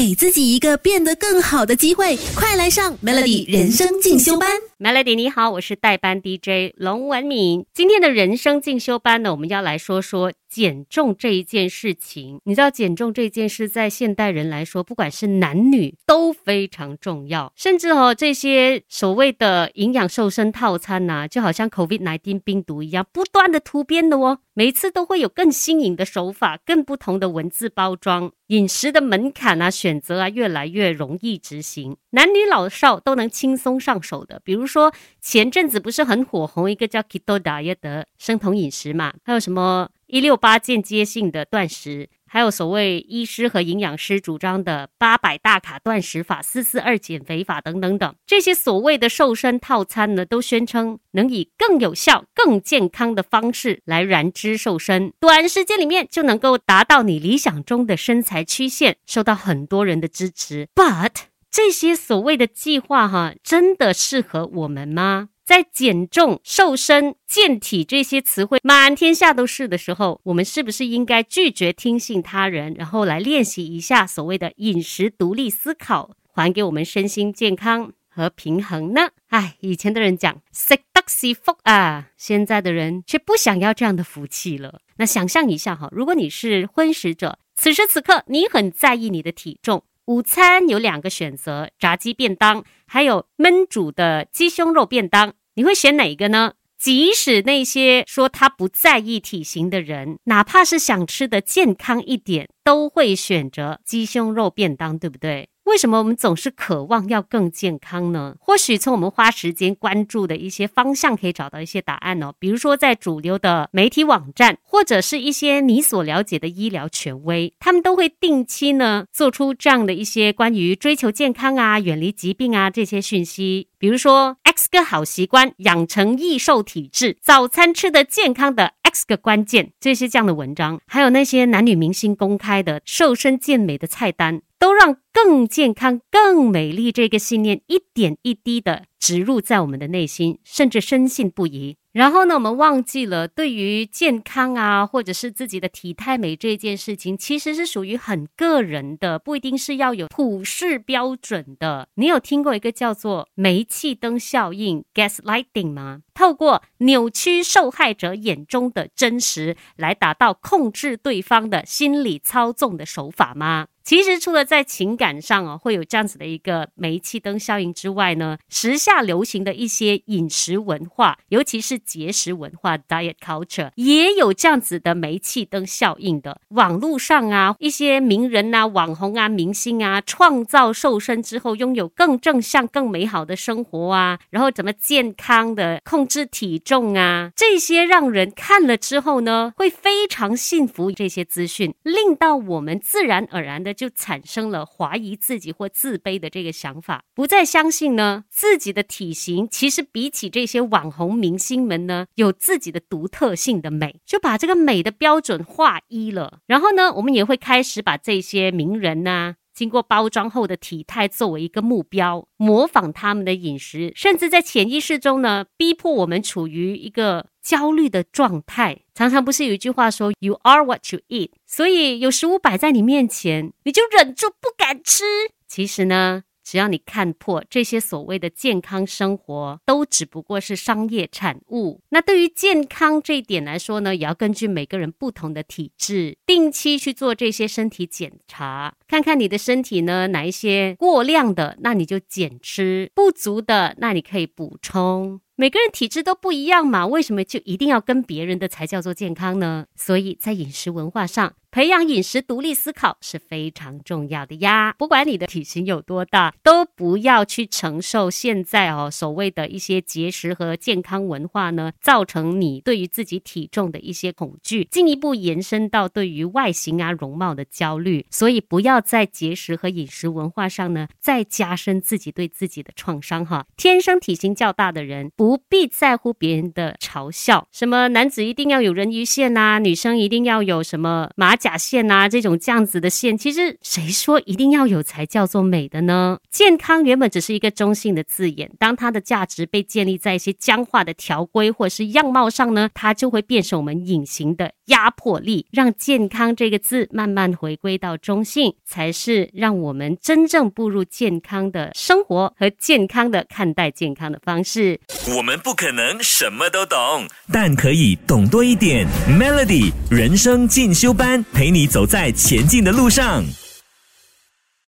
给自己一个变得更好的机会，快来上 Melody 人生进修班。Melody 你好，我是代班 DJ 龙文敏。今天的人生进修班呢，我们要来说说减重这一件事情。你知道减重这件事在现代人来说，不管是男女都非常重要，甚至哦这些所谓的营养瘦身套餐呐，就好像 COVID-19 病毒一样，不断的突变的哦，每次都会有更新颖的手法，更不同的文字包装，饮食的门槛啊，选择啊，越来越容易执行，男女老少都能轻松上手的，比如。说前阵子不是很火红一个叫 Keto Diet 的生酮饮食嘛？还有什么一六八间接性的断食，还有所谓医师和营养师主张的八百大卡断食法、四四二减肥法等等等，这些所谓的瘦身套餐呢，都宣称能以更有效、更健康的方式来燃脂瘦身，短时间里面就能够达到你理想中的身材曲线，受到很多人的支持。But 这些所谓的计划，哈，真的适合我们吗？在减重、瘦身、健体这些词汇满天下都是的时候，我们是不是应该拒绝听信他人，然后来练习一下所谓的饮食独立思考，还给我们身心健康和平衡呢？哎，以前的人讲食得是福啊，现在的人却不想要这样的福气了。那想象一下哈，如果你是荤食者，此时此刻你很在意你的体重。午餐有两个选择：炸鸡便当，还有焖煮的鸡胸肉便当。你会选哪一个呢？即使那些说他不在意体型的人，哪怕是想吃的健康一点，都会选择鸡胸肉便当，对不对？为什么我们总是渴望要更健康呢？或许从我们花时间关注的一些方向可以找到一些答案哦。比如说，在主流的媒体网站，或者是一些你所了解的医疗权威，他们都会定期呢做出这样的一些关于追求健康啊、远离疾病啊这些讯息。比如说个好习惯，养成易瘦体质，早餐吃的健康的 X 个关键，这些这样的文章，还有那些男女明星公开的瘦身健美的菜单。都让更健康、更美丽这个信念一点一滴的植入在我们的内心，甚至深信不疑。然后呢，我们忘记了对于健康啊，或者是自己的体态美这件事情，其实是属于很个人的，不一定是要有普世标准的。你有听过一个叫做煤气灯效应 （gaslighting） 吗？透过扭曲受害者眼中的真实，来达到控制对方的心理操纵的手法吗？其实，除了在情感上哦会有这样子的一个煤气灯效应之外呢，时下流行的一些饮食文化，尤其是节食文化 （diet culture） 也有这样子的煤气灯效应的。网络上啊，一些名人啊、网红啊、明星啊，创造瘦身之后拥有更正向、更美好的生活啊，然后怎么健康的控制体重啊，这些让人看了之后呢，会非常幸福。这些资讯令到我们自然而然的。就产生了怀疑自己或自卑的这个想法，不再相信呢自己的体型其实比起这些网红明星们呢有自己的独特性的美，就把这个美的标准划一了。然后呢，我们也会开始把这些名人呢经过包装后的体态作为一个目标，模仿他们的饮食，甚至在潜意识中呢逼迫我们处于一个焦虑的状态。常常不是有一句话说 “You are what you eat”，所以有食物摆在你面前，你就忍住不敢吃。其实呢，只要你看破这些所谓的健康生活，都只不过是商业产物。那对于健康这一点来说呢，也要根据每个人不同的体质，定期去做这些身体检查，看看你的身体呢哪一些过量的，那你就减吃；不足的，那你可以补充。每个人体质都不一样嘛，为什么就一定要跟别人的才叫做健康呢？所以在饮食文化上。培养饮食独立思考是非常重要的呀！不管你的体型有多大，都不要去承受现在哦所谓的一些节食和健康文化呢，造成你对于自己体重的一些恐惧，进一步延伸到对于外形啊容貌的焦虑。所以不要在节食和饮食文化上呢，再加深自己对自己的创伤哈。天生体型较大的人不不必在乎别人的嘲笑，什么男子一定要有人鱼线呐，女生一定要有什么马。甲线呐，这种这样子的线，其实谁说一定要有才叫做美的呢？健康原本只是一个中性的字眼，当它的价值被建立在一些僵化的条规或者是样貌上呢，它就会变成我们隐形的压迫力，让健康这个字慢慢回归到中性，才是让我们真正步入健康的生活和健康的看待健康的方式。我们不可能什么都懂，但可以懂多一点。Melody 人生进修班，陪你走在前进的路上。